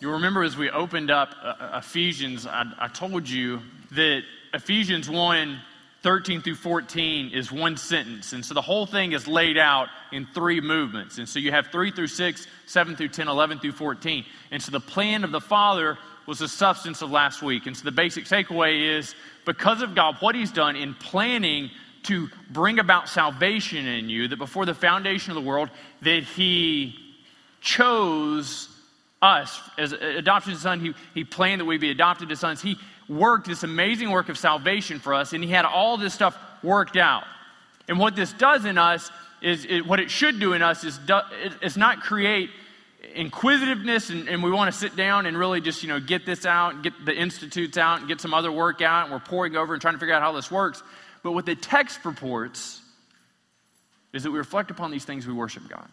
You remember as we opened up uh, Ephesians, I, I told you that Ephesians 1 13 through 14 is one sentence. And so the whole thing is laid out in three movements. And so you have 3 through 6, 7 through 10, 11 through 14. And so the plan of the Father was the substance of last week. And so the basic takeaway is because of God, what He's done in planning to bring about salvation in you, that before the foundation of the world, that He chose us as adopted son. He, he planned that we'd be adopted as sons. He worked this amazing work of salvation for us, and He had all this stuff worked out. And what this does in us is, it, what it should do in us is, do, is not create inquisitiveness and, and we want to sit down and really just you know get this out get the institutes out and get some other work out and we're pouring over and trying to figure out how this works but what the text purports is that we reflect upon these things we worship god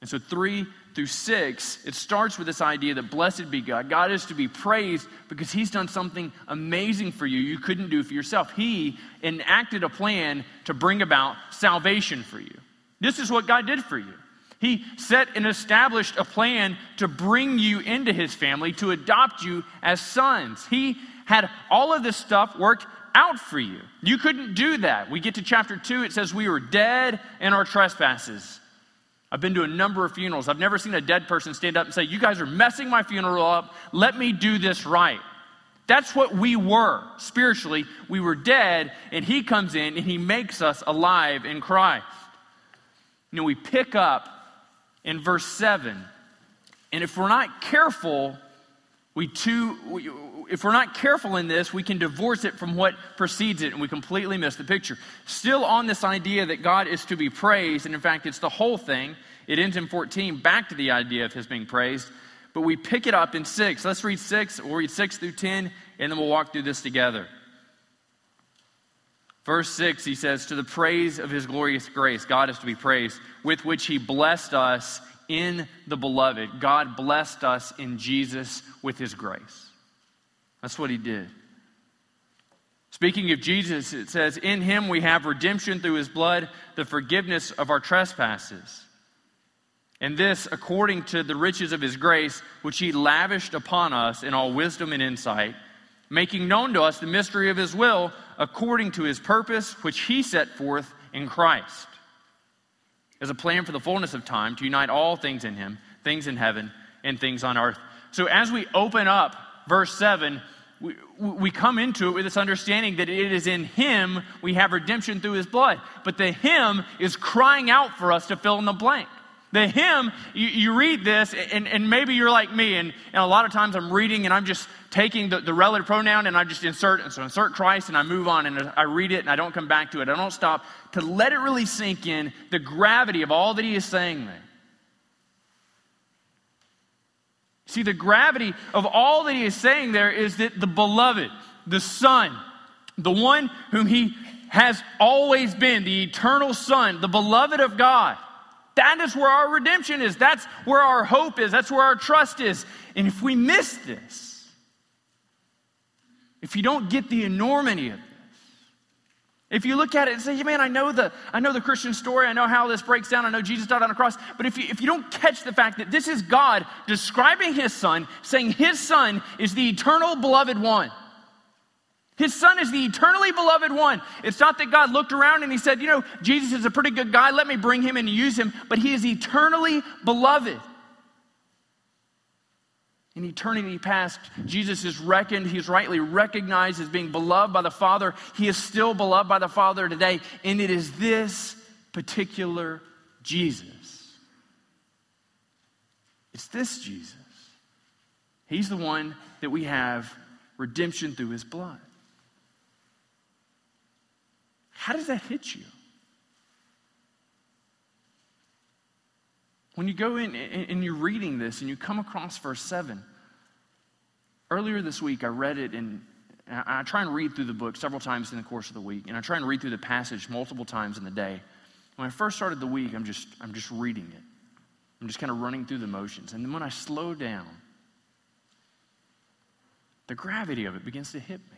and so three through six it starts with this idea that blessed be god god is to be praised because he's done something amazing for you you couldn't do for yourself he enacted a plan to bring about salvation for you this is what god did for you he set and established a plan to bring you into his family, to adopt you as sons. He had all of this stuff worked out for you. You couldn't do that. We get to chapter 2, it says, We were dead in our trespasses. I've been to a number of funerals. I've never seen a dead person stand up and say, You guys are messing my funeral up. Let me do this right. That's what we were spiritually. We were dead, and He comes in and He makes us alive in Christ. You know, we pick up in verse 7. And if we're not careful, we too, if we're not careful in this, we can divorce it from what precedes it and we completely miss the picture. Still on this idea that God is to be praised, and in fact, it's the whole thing. It ends in 14, back to the idea of his being praised. But we pick it up in 6. Let's read 6. We'll read 6 through 10, and then we'll walk through this together. Verse 6, he says, To the praise of his glorious grace, God is to be praised, with which he blessed us in the beloved. God blessed us in Jesus with his grace. That's what he did. Speaking of Jesus, it says, In him we have redemption through his blood, the forgiveness of our trespasses. And this according to the riches of his grace, which he lavished upon us in all wisdom and insight making known to us the mystery of his will according to his purpose, which he set forth in Christ, as a plan for the fullness of time to unite all things in him, things in heaven and things on earth. So as we open up verse 7, we, we come into it with this understanding that it is in Him we have redemption through His blood. But the Him is crying out for us to fill in the blank. The him, you, you read this, and, and maybe you're like me, and, and a lot of times I'm reading and I'm just taking the, the relative pronoun and I just insert, and so insert Christ and I move on and I read it and I don't come back to it. I don't stop to let it really sink in the gravity of all that he is saying there. See, the gravity of all that he is saying there is that the beloved, the Son, the one whom he has always been, the eternal Son, the beloved of God, that is where our redemption is. That's where our hope is. That's where our trust is. And if we miss this, if you don't get the enormity of if you look at it and say, man, I know the, I know the Christian story, I know how this breaks down, I know Jesus died on a cross, but if you, if you don't catch the fact that this is God describing his son, saying his son is the eternal beloved one, his son is the eternally beloved one. It's not that God looked around and he said, you know, Jesus is a pretty good guy. Let me bring him and use him. But he is eternally beloved. In eternity past, Jesus is reckoned, he's rightly recognized as being beloved by the Father. He is still beloved by the Father today. And it is this particular Jesus. It's this Jesus. He's the one that we have redemption through his blood. How does that hit you? When you go in and you're reading this and you come across verse 7, earlier this week I read it and I try and read through the book several times in the course of the week, and I try and read through the passage multiple times in the day. When I first started the week, I'm just, I'm just reading it. I'm just kind of running through the motions. And then when I slow down, the gravity of it begins to hit me.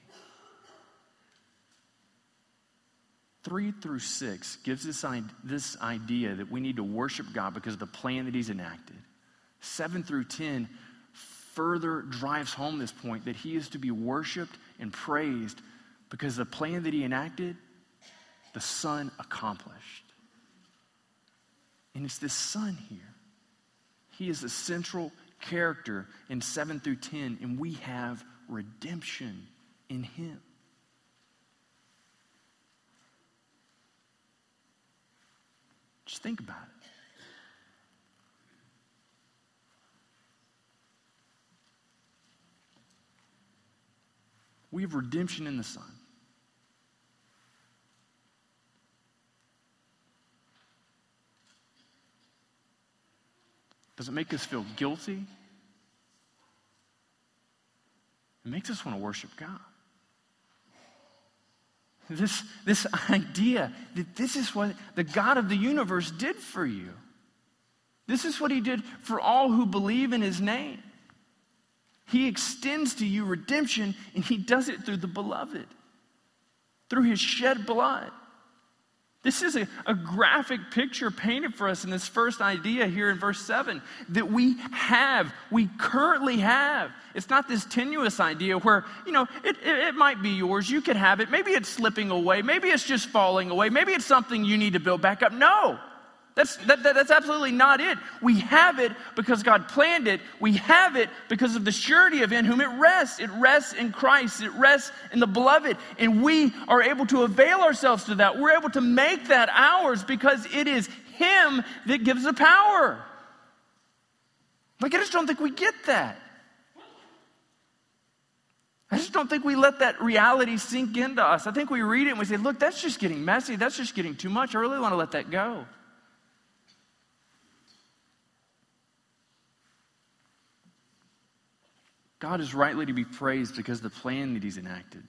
3 through 6 gives us this idea that we need to worship God because of the plan that He's enacted. 7 through 10 further drives home this point that he is to be worshiped and praised because the plan that he enacted, the Son accomplished. And it's this Son here. He is the central character in 7 through 10, and we have redemption in him. Just think about it. We have redemption in the Son. Does it make us feel guilty? It makes us want to worship God. This, this idea that this is what the God of the universe did for you. This is what he did for all who believe in his name. He extends to you redemption, and he does it through the beloved, through his shed blood. This is a, a graphic picture painted for us in this first idea here in verse 7 that we have, we currently have. It's not this tenuous idea where, you know, it, it, it, might be yours, you could have it. Maybe it's slipping away, maybe it's just falling away, maybe it's something you need to build back up. No, that's, that, that, that's absolutely not it. We have it because God planned it. We have it because of the surety of in whom it rests. It rests in Christ, it rests in the beloved. And we are able to avail ourselves to that. We're able to make that ours because it is Him that gives the power. Like, I just don't think we get that. I just don't think we let that reality sink into us. I think we read it and we say, look, that's just getting messy. That's just getting too much. I really want to let that go. God is rightly to be praised because the plan that He's enacted.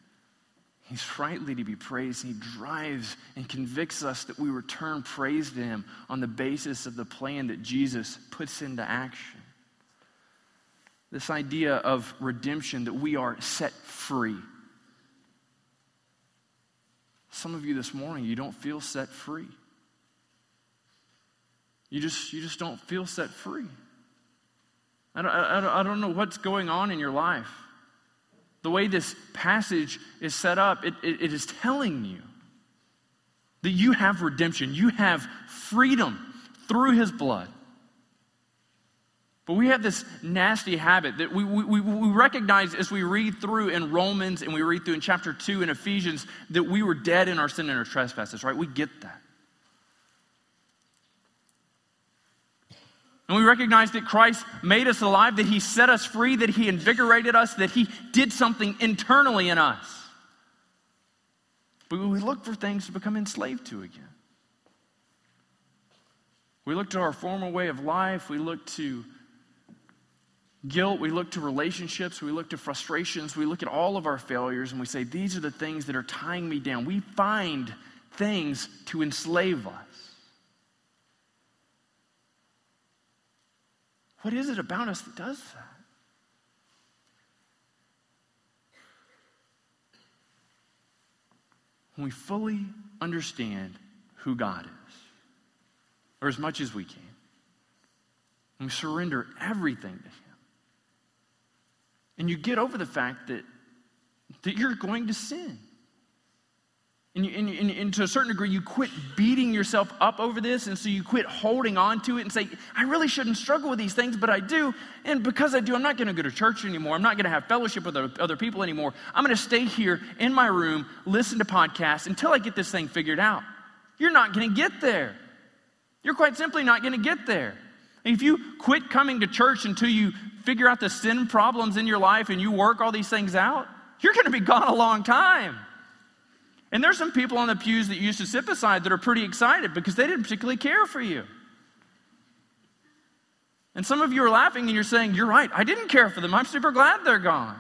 He's rightly to be praised. He drives and convicts us that we return praise to Him on the basis of the plan that Jesus puts into action. This idea of redemption, that we are set free. Some of you this morning, you don't feel set free. You just, you just don't feel set free. I don't, I, don't, know what's going on in your life. The way this passage is set up, it, it, it is telling you that you have redemption, you have freedom through his blood. But we have this nasty habit that we, we, we recognize as we read through in Romans and we read through in chapter 2 in Ephesians that we were dead in our sin and our trespasses, right? We get that. And we recognize that Christ made us alive, that He set us free, that He invigorated us, that He did something internally in us. But we look for things to become enslaved to again. We look to our former way of life, we look to guilt, we look to relationships, we look to frustrations, we look at all of our failures, and we say, These are the things that are tying me down. We find things to enslave us. What is it about us that does that? When we fully understand who God is, or as much as we can, and we surrender everything to Him, and you get over the fact that, that you're going to sin. And, you, and, and, and, to a certain degree, you quit beating yourself up over this. And so you quit holding on to it and say, I really shouldn't struggle with these things, but I do. And because I do, I'm not going to go to church anymore. I'm not going to have fellowship with other people anymore. I'm going to stay here in my room, listen to podcasts until I get this thing figured out. You're not going to get there. You're quite simply not going to get there. If you quit coming to church until you figure out the sin problems in your life and you work all these things out, you're going to be gone a long time. And there's some people on the pews that used to sit beside that are pretty excited because they didn't particularly care for you. And some of you are laughing and you're saying, You're right, I didn't care for them. I'm super glad they're gone.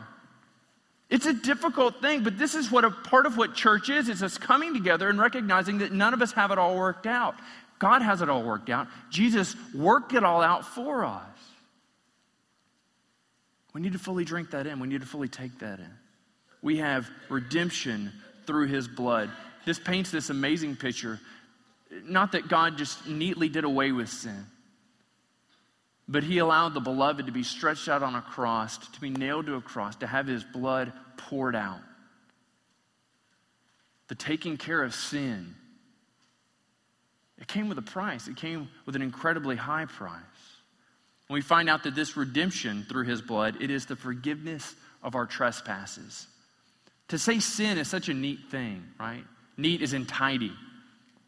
It's a difficult thing, but this is what a part of what church is. is us coming together and recognizing that none of us have it all worked out. God has it all worked out. Jesus worked it all out for us. We need to fully drink that in. We need to fully take that in. We have redemption through his blood. This paints this amazing picture. Not that God just neatly did away with sin, But he allowed the beloved to be stretched out on a cross, to be nailed to a cross, to have his blood poured out. The taking care of sin. It came with a price, it came with an incredibly high price. We find out that this redemption through his blood, it is the forgiveness of our trespasses. To say sin is such a neat thing, right? Neat is in tidy.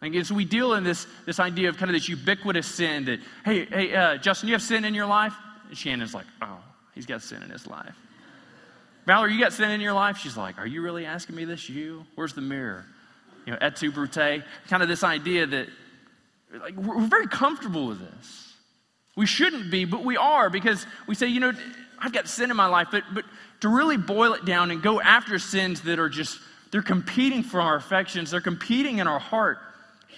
And so we deal in this, this idea of kind of this ubiquitous sin that, hey, hey, uh, Justin, you have sin in your life? And Shannon's like, oh, he's got sin in his life. Valerie, you got sin in your life? She's like, are you really asking me this? You? Where's the mirror? You know, et tu, Brute. Kind of this idea that like, we're very comfortable with this. We shouldn't be, but we are because we say, you know, I've got sin in my life, but, but to really boil it down and go after sins that are just, they're competing for our affections, they're competing in our heart,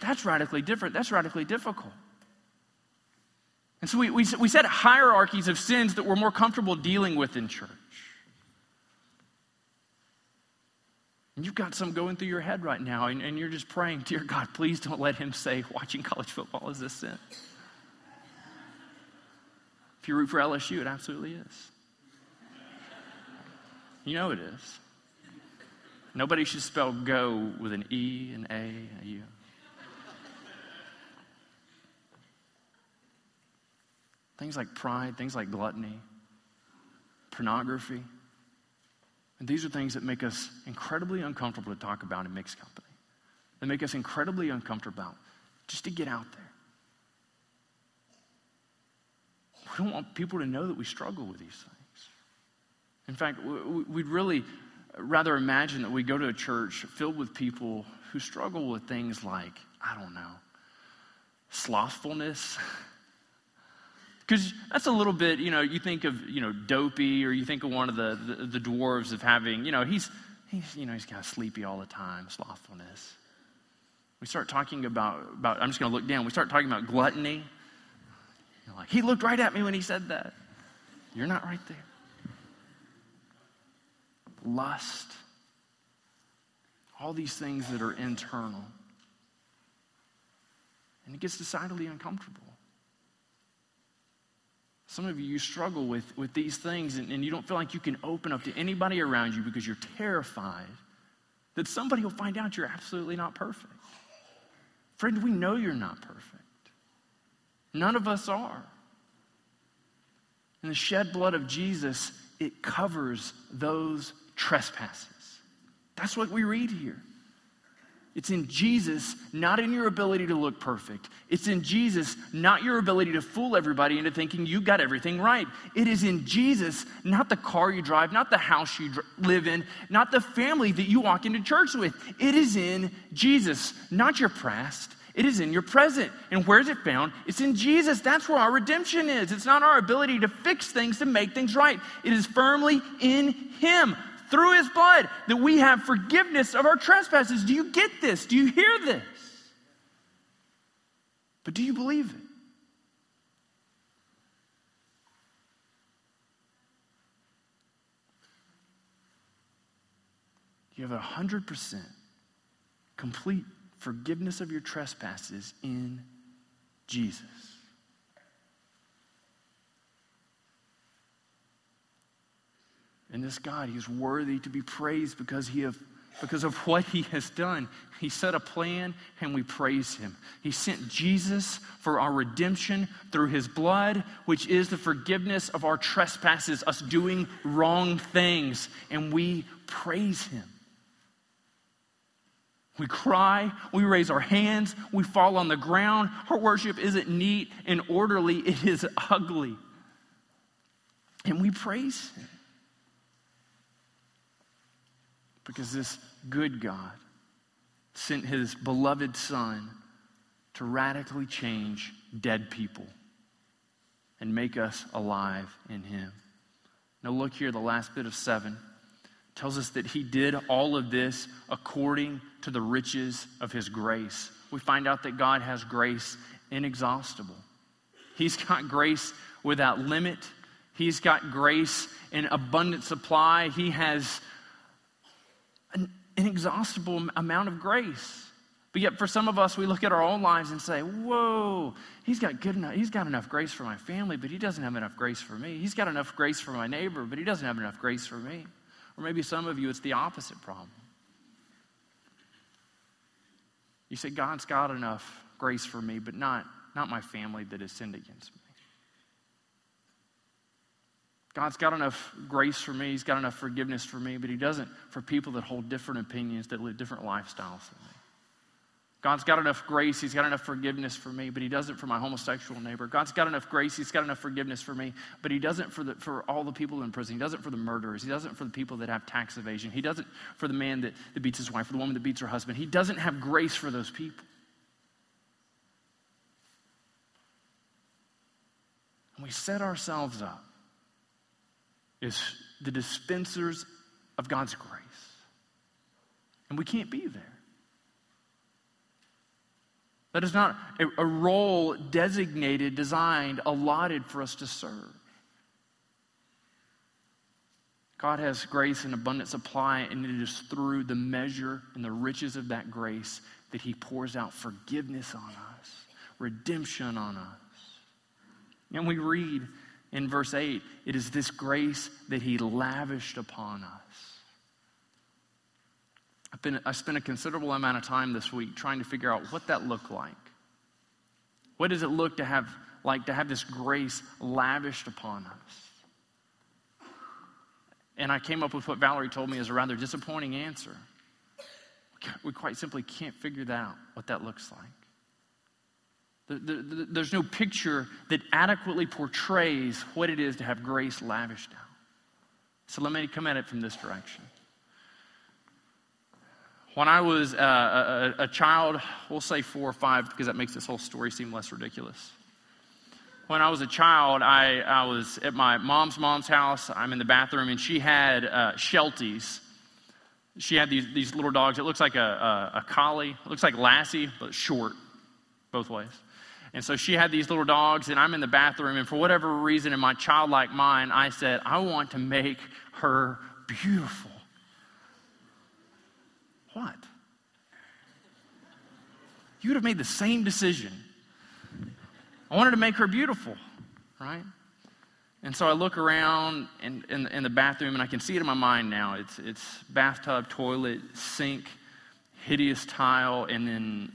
that's radically different. That's radically difficult. And so we, we, we set hierarchies of sins that we're more comfortable dealing with in church. And you've got some going through your head right now, and, and you're just praying, Dear God, please don't let him say watching college football is a sin. If you root for LSU, it absolutely is. You know it is. Nobody should spell go with an E, an A, a U. Things like pride, things like gluttony, pornography. And these are things that make us incredibly uncomfortable to talk about in mixed company. They make us incredibly uncomfortable just to get out there. We don't want people to know that we struggle with these things. In fact, we'd really rather imagine that we go to a church filled with people who struggle with things like, I don't know, slothfulness. Because that's a little bit, you know, you think of, you know, dopey, or you think of one of the, the, the dwarves of having, you know, he's, he's, you know, he's kind of sleepy all the time, slothfulness. We start talking about, about I'm just going to look down. We start talking about gluttony. You're like, he looked right at me when he said that. You're not right there. Lust. All these things that are internal. And it gets decidedly uncomfortable. Some of you, you struggle with, with these things and, and you don't feel like you can open up to anybody around you because you're terrified that somebody will find out you're absolutely not perfect. Friend, we know you're not perfect. None of us are. And the shed blood of Jesus, it covers those trespasses. That's what we read here. It's in Jesus, not in your ability to look perfect. It's in Jesus, not your ability to fool everybody into thinking you got everything right. It is in Jesus, not the car you drive, not the house you dr- live in, not the family that you walk into church with. It is in Jesus, not your past. It is in your present. And where is it found? It's in Jesus. That's where our redemption is. It's not our ability to fix things, to make things right. It is firmly in Him through his blood that we have forgiveness of our trespasses. Do you get this? Do you hear this? But do you believe it? You have a hundred percent complete forgiveness of your trespasses in Jesus. And this God, He is worthy to be praised because, he have, because of what He has done. He set a plan and we praise Him. He sent Jesus for our redemption through His blood, which is the forgiveness of our trespasses, us doing wrong things, and we praise Him. We cry, we raise our hands, we fall on the ground. Our worship isn't neat and orderly, it is ugly. And we praise Him. Because this good God sent his beloved Son to radically change dead people and make us alive in him. Now, look here, the last bit of seven tells us that he did all of this according to the riches of his grace. We find out that God has grace inexhaustible. He's got grace without limit. He's got grace in abundant supply. He has an inexhaustible amount of grace. But yet, for some of us, we look at our own lives and say, Whoa, he's got good enough, he's got enough grace for my family, but he doesn't have enough grace for me. He's got enough grace for my neighbor, but he doesn't have enough grace for me. Or maybe some of you, it's the opposite problem. You say, God's got enough grace for me, but not, not my family that has sinned against me. God's got enough grace for me, He's got enough forgiveness for me, but He doesn't for people that hold different opinions, that live different lifestyles than me. God's got enough grace, He's got enough forgiveness for me, but He doesn't for my homosexual neighbor. God's got enough grace, He's got enough forgiveness for me, but He doesn't for, the, for all the people in prison. He doesn't for the murderers. He doesn't for the people that have tax evasion. He doesn't for the man that, that beats his wife, for the woman that beats her husband. He doesn't have grace for those people. And we set ourselves up as the dispensers of God's grace. And we can't be there. That is not a, a role designated, designed, allotted for us to serve. God has grace and abundant supply, and it is through the measure and the riches of that grace that He pours out forgiveness on us, redemption on us. And we read in verse 8 it is this grace that He lavished upon us. I've been, I spent a considerable amount of time this week trying to figure out what that looked like. What does it look to have like to have this grace lavished upon us? And I came up with what Valerie told me is a rather disappointing answer. We quite simply can't figure that out, what that looks like. There's no picture that adequately portrays what it is to have grace lavished out. So let me come at it from this direction. When I was uh, a, a, child, we'll say four or five because that makes this whole story seem less ridiculous. When I was a child, I, I was at my mom's mom's house. I'm in the bathroom, and she had uh, Shelties. She had these, these little dogs. It looks like a, a, a collie. It looks like Lassie, but short, both ways. And so she had these little dogs, and I'm in the bathroom, and for whatever reason, in my childlike mind, I said, I want to make her beautiful. What? You would have made the same decision. I wanted to make her beautiful, right? And so I look around in, in, in, the bathroom and I can see it in my mind now. It's, it's bathtub, toilet, sink, hideous tile, and then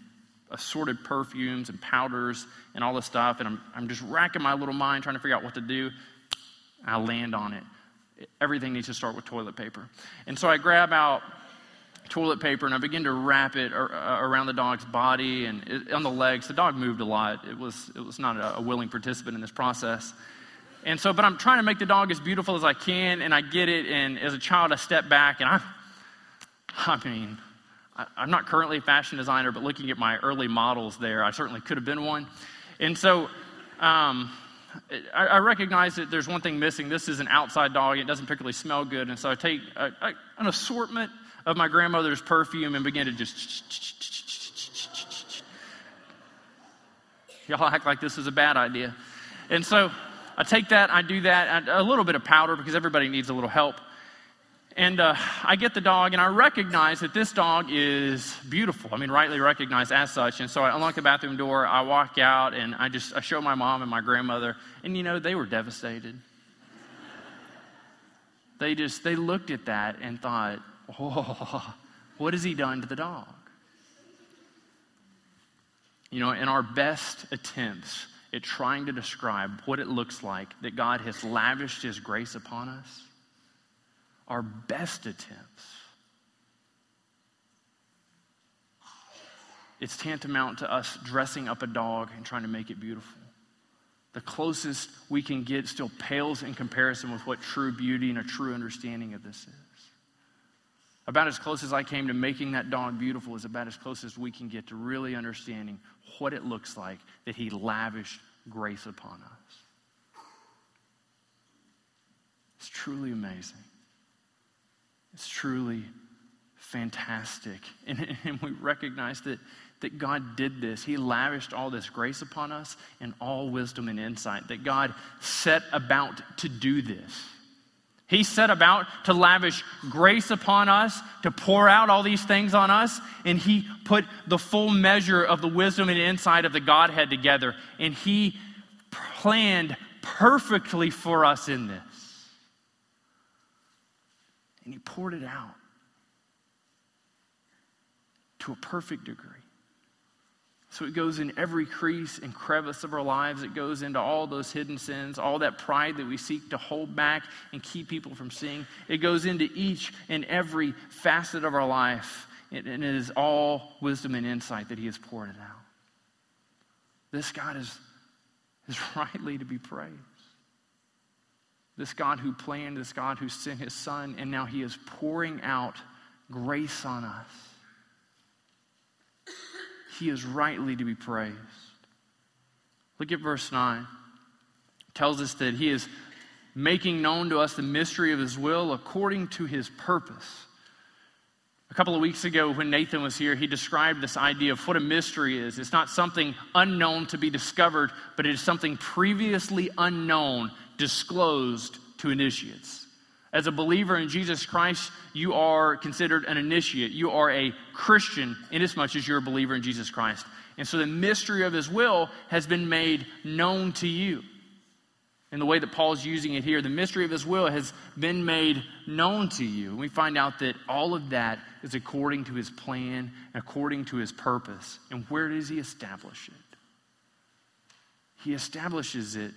assorted perfumes and powders and all this stuff. And I'm, I'm just racking my little mind trying to figure out what to do. I land on it. Everything needs to start with toilet paper. And so I grab out toilet paper and I begin to wrap it uh, around the dog's body and it, on the legs. The dog moved a lot. It was, it was not a, a willing participant in this process. And so, but I'm trying to make the dog as beautiful as I can, and I get it. And as a child, I step back, and I, I mean, I'm not currently a fashion designer, but looking at my early models there, I certainly could have been one. And so, um, I, I, recognize that there's one thing missing. This is an outside dog. It doesn't particularly smell good. And so I take a, a, an assortment of my grandmother's perfume and begin to just. Y'all act like this is a bad idea. And so I take that, I do that, a little bit of powder because everybody needs a little help. And uh, I get the dog, and I recognize that this dog is beautiful. I mean, rightly recognized as such. And so I unlock the bathroom door, I walk out, and I just I show my mom and my grandmother, and you know, they were devastated. they just they looked at that and thought, oh, what has he done to the dog? You know, in our best attempts at trying to describe what it looks like that God has lavished his grace upon us, our best attempts, it's tantamount to us dressing up a dog and trying to make it beautiful. The closest we can get still pales in comparison with what true beauty and a true understanding of this is. About as close as I came to making that dog beautiful is about as close as we can get to really understanding what it looks like that He lavished grace upon us. It's truly amazing. It's truly fantastic. And, and, we recognize that, that God did this. He lavished all this grace upon us and all wisdom and insight, that God set about to do this He set about to lavish grace upon us, to pour out all these things on us, and He put the full measure of the wisdom and insight of the Godhead together. And He planned perfectly for us in this. And He poured it out to a perfect degree. So it goes in every crease and crevice of our lives. It goes into all those hidden sins, all that pride that we seek to hold back and keep people from seeing. It goes into each and every facet of our life. And it is all wisdom and insight that He has poured it out. This God is, is rightly to be praised. This God who planned, this God who sent His Son, and now He is pouring out grace on us he is rightly to be praised. Look at verse 9. It tells us that he is making known to us the mystery of his will according to his purpose. A couple of weeks ago, when Nathan was here, he described this idea of what a mystery is. It's not something unknown to be discovered, but it is something previously unknown, disclosed to initiates. As a believer in Jesus Christ, you are considered an initiate. You are a Christian inasmuch as you're a believer in Jesus Christ. And so the mystery of his will has been made known to you. In the way that Paul's using it here, the mystery of his will has been made known to you. And we find out that all of that is according to his plan, according to his purpose. And where does he establish it? He establishes it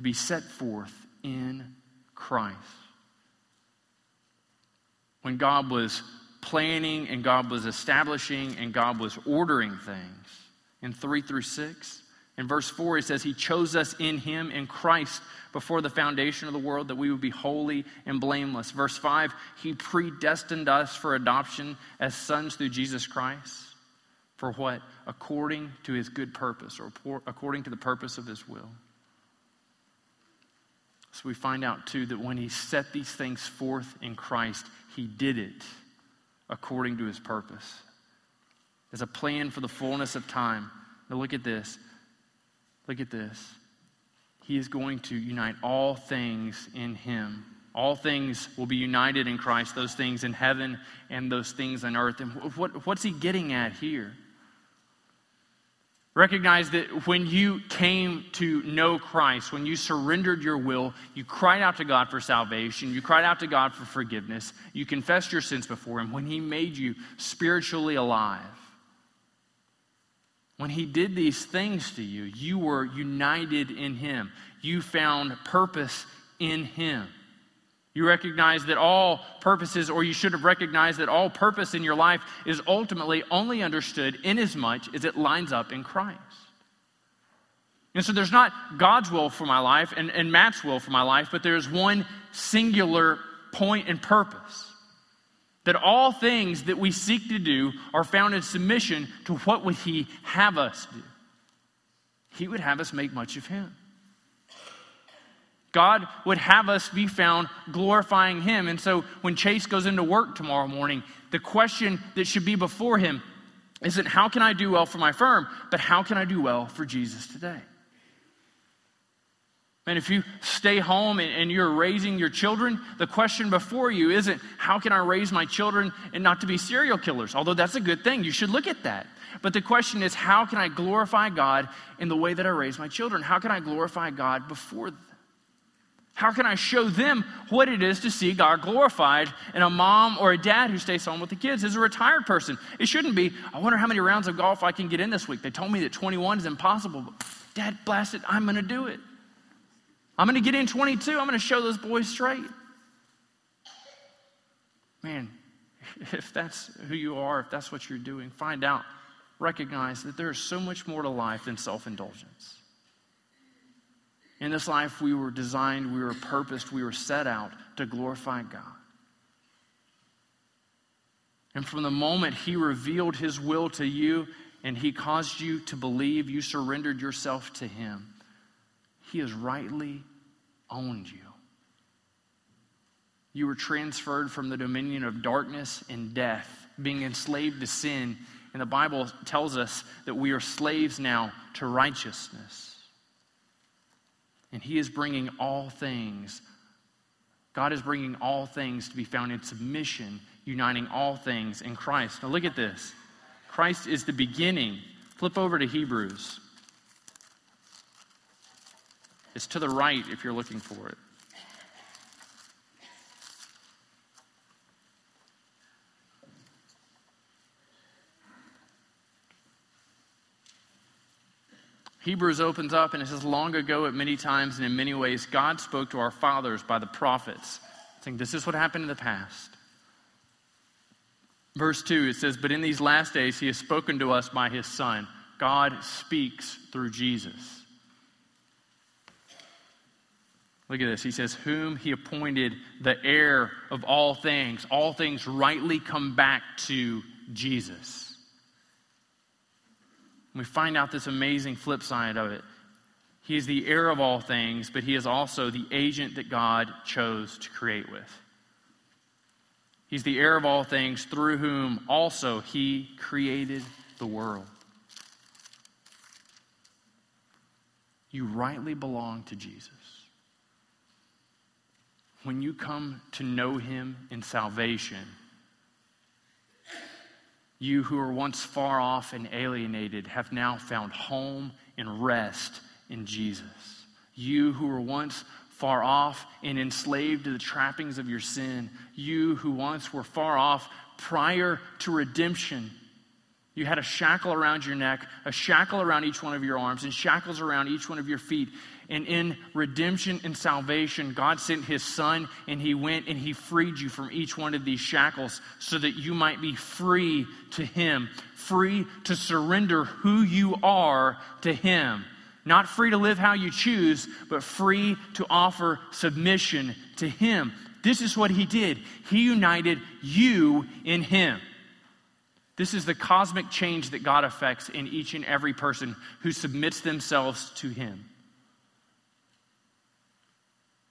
to be set forth in Christ when God was planning and God was establishing and God was ordering things in 3 through 6. In verse 4, he says, He chose us in Him, in Christ, before the foundation of the world, that we would be holy and blameless. Verse 5, He predestined us for adoption as sons through Jesus Christ. For what? According to His good purpose, or according to the purpose of His will. So we find out, too, that when He set these things forth in Christ, he did it according to his purpose. As a plan for the fullness of time. Now look at this. Look at this. He is going to unite all things in him. All things will be united in Christ, those things in heaven and those things on earth. And what, what's he getting at here? Recognize that when you came to know Christ, when you surrendered your will, you cried out to God for salvation, you cried out to God for forgiveness, you confessed your sins before Him when He made you spiritually alive. When He did these things to you, you were united in Him. You found purpose in Him. You recognize that all purposes, or you should have recognized that all purpose in your life is ultimately only understood in as much as it lines up in Christ. And so there's not God's will for my life and, and Matt's will for my life, but there's one singular point and purpose. That all things that we seek to do are found in submission to what would He have us do. He would have us make much of Him. God would have us be found glorifying Him. And so when Chase goes into work tomorrow morning, the question that should be before him isn't how can I do well for my firm, but how can I do well for Jesus today? And if you stay home and, and, you're raising your children, the question before you isn't how can I raise my children and not to be serial killers? Although that's a good thing. You should look at that. But the question is how can I glorify God in the way that I raise my children? How can I glorify God before? How can I show them what it is to see God glorified in a mom or a dad who stays home with the kids as a retired person? It shouldn't be, I wonder how many rounds of golf I can get in this week. They told me that 21 is impossible, but dad, blast it, I'm going to do it. I'm going to get in 22. I'm going to show those boys straight. Man, if that's who you are, if that's what you're doing, find out, recognize that there is so much more to life than self indulgence. In this life, we were designed, we were purposed, we were set out to glorify God. And from the moment He revealed His will to you and He caused you to believe, you surrendered yourself to Him, He has rightly owned you. You were transferred from the dominion of darkness and death, being enslaved to sin. And the Bible tells us that we are slaves now to righteousness. And he is bringing all things God is bringing all things to be found in submission, uniting all things in Christ. Now look at this. Christ is the beginning. Flip over to Hebrews. It's to the right if you're looking for it. Hebrews opens up and it says, Long ago, at many times and in many ways, God spoke to our fathers by the prophets. Think this is what happened in the past. Verse 2, it says, But in these last days, he has spoken to us by his Son. God speaks through Jesus. Look at this. He says, Whom he appointed the heir of all things. All things rightly come back to Jesus we find out this amazing flip side of it. He is the heir of all things, but he is also the agent that God chose to create with. He's the heir of all things, through whom also he created the world. You rightly belong to Jesus. When you come to know him in salvation, you who were once far off and alienated have now found home and rest in Jesus. You who were once far off and enslaved to the trappings of your sin, you who once were far off prior to redemption, you had a shackle around your neck, a shackle around each one of your arms, and shackles around each one of your feet. And in redemption and salvation, God sent his son and he went and he freed you from each one of these shackles so that you might be free to him, free to surrender who you are to him. Not free to live how you choose, but free to offer submission to him. This is what he did. He united you in him. This is the cosmic change that God affects in each and every person who submits themselves to him.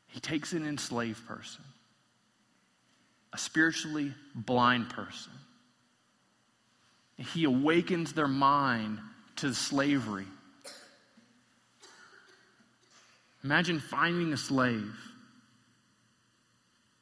He takes an enslaved person, a spiritually blind person. He awakens their mind to slavery. Imagine finding a slave,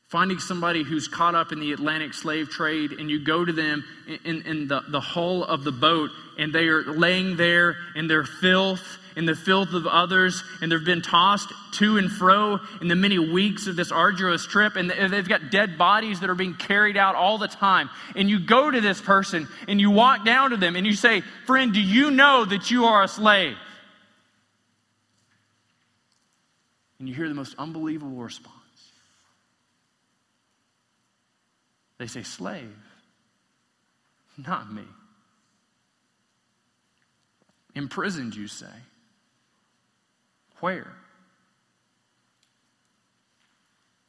finding somebody who's caught up in the Atlantic slave trade, and you go to them in, in the, the hull of the boat, and they are laying there in their filth in the filth of others, and they've been tossed to and fro in the many weeks of this arduous trip, and they've got dead bodies that are being carried out all the time. And you go to this person and you walk down to them and you say, Friend, do you know that you are a slave? And you hear the most unbelievable response. They say, Slave, not me. Imprisoned, you say. Where?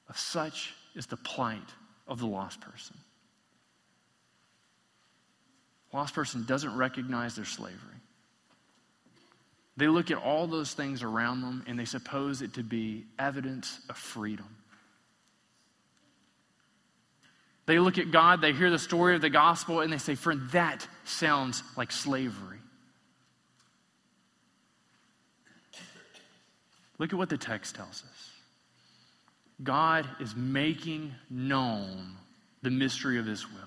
Of such is the plight of the lost person. Lost person doesn't recognize their slavery. They look at all those things around them and they suppose it to be evidence of freedom. They look at God, they hear the story of the gospel, and they say, Friend, that sounds like slavery. Look at what the text tells us God is making known the mystery of His will.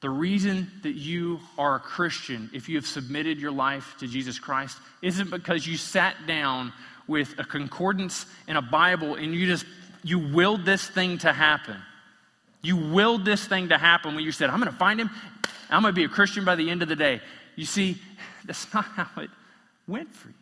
The reason that you are a Christian, if you have submitted your life to Jesus Christ, isn't because you sat down with a concordance and a Bible and you just you willed this thing to happen. You willed this thing to happen when you said, I'm going to find him. I'm going to be a Christian by the end of the day. You see, that's not how it went for you.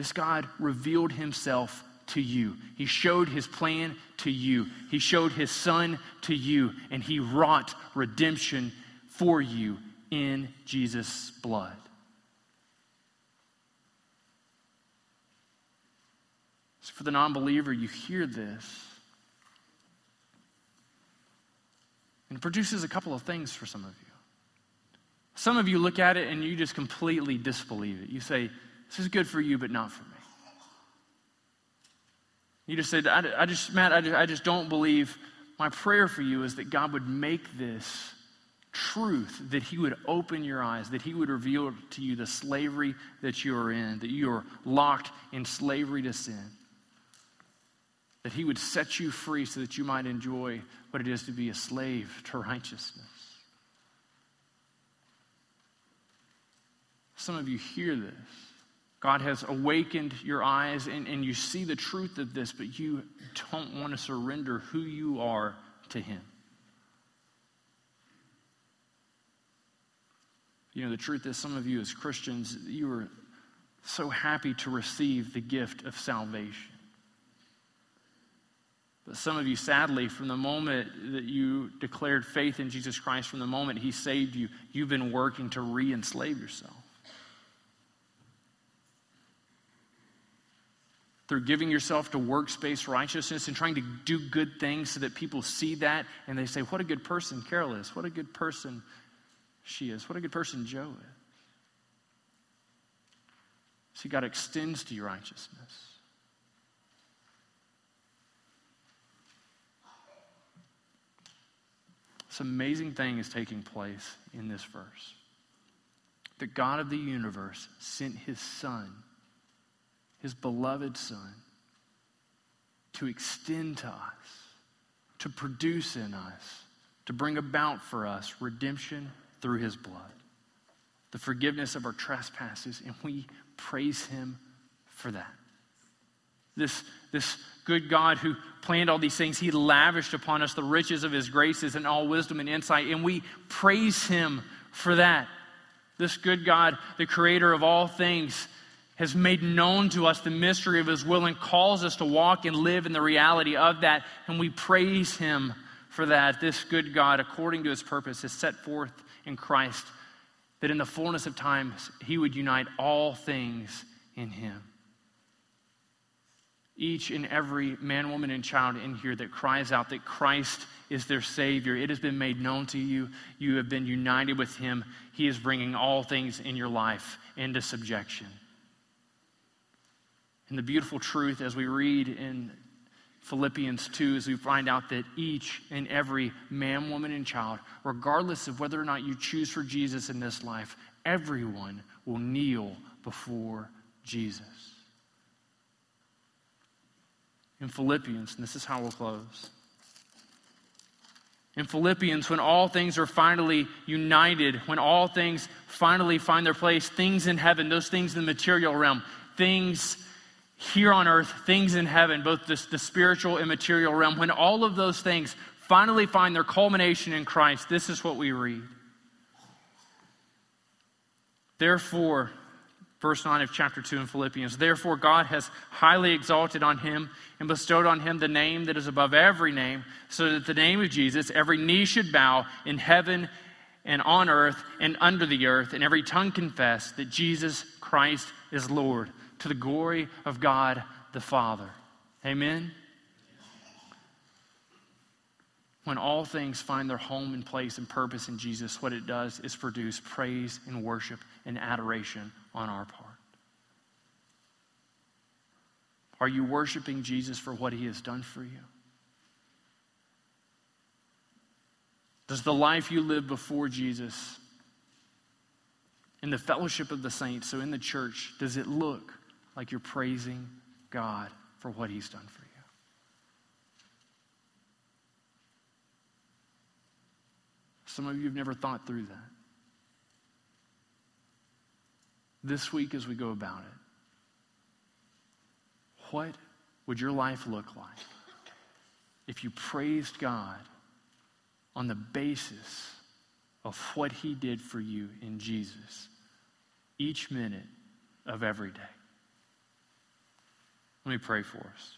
This God revealed himself to you. He showed his plan to you. He showed his son to you, and he wrought redemption for you in Jesus' blood. So, for the non believer, you hear this. And it produces a couple of things for some of you. Some of you look at it and you just completely disbelieve it. You say, this is good for you, but not for me. You just said, I, I just, Matt, I just, I just don't believe. My prayer for you is that God would make this truth, that He would open your eyes, that He would reveal to you the slavery that you are in, that you are locked in slavery to sin. that he would set you free so that you might enjoy what it is to be a slave to righteousness. Some of you hear this. God has awakened your eyes and, and you see the truth of this, but you don't want to surrender who you are to Him. You know, the truth is, some of you as Christians, you are so happy to receive the gift of salvation. But some of you, sadly, from the moment that you declared faith in Jesus Christ, from the moment He saved you, you've been working to re enslave yourself. Through giving yourself to works-based righteousness and trying to do good things so that people see that and they say, What a good person Carol is. What a good person she is. What a good person Joe is. See, God extends to your righteousness. This amazing thing is taking place in this verse. The God of the universe sent his Son, his beloved Son, to extend to us, to produce in us, to bring about for us redemption through his blood, the forgiveness of our trespasses, and we praise him for that. This, this good God who planned all these things, he lavished upon us the riches of his graces and all wisdom and insight, and we praise him for that. This good God, the creator of all things, has made known to us the mystery of his will and calls us to walk and live in the reality of that, and we praise him for that. This good God, according to his purpose, has set forth in Christ that in the fullness of times he would unite all things in him. Each and every man, woman, and child in here that cries out that Christ is their Savior, it has been made known to you. You have been united with him. He is bringing all things in your life into subjection. And the beautiful truth, as we read in Philippians 2 is we find out that each and every man, woman, and child, regardless of whether or not you choose for Jesus in this life, everyone will kneel before Jesus. In Philippians, and this is how we'll close. In Philippians, when all things are finally united, when all things finally find their place, things in heaven, those things in the material realm, things here on earth, things in heaven, both the, the spiritual and material realm, when all of those things finally find their culmination in Christ, this is what we read. Therefore, verse 9 of chapter 2 in Philippians, therefore God has highly exalted on him and bestowed on him the name that is above every name, so that the name of Jesus every knee should bow in heaven and on earth and under the earth, and every tongue confess that Jesus Christ is Lord to the glory of God the Father. Amen? When all things find their home and place and purpose in Jesus, what it does is produce praise and worship and adoration on our part. Are you worshiping Jesus for what he has done for you? Does the life you live before Jesus in the fellowship of the saints, so in the church, does it look like you're praising God for what He's done for you. Some of you have never thought through that. This week, as we go about it, what would your life look like if you praised God on the basis of what He did for you in Jesus each minute of every day? Let me pray for us.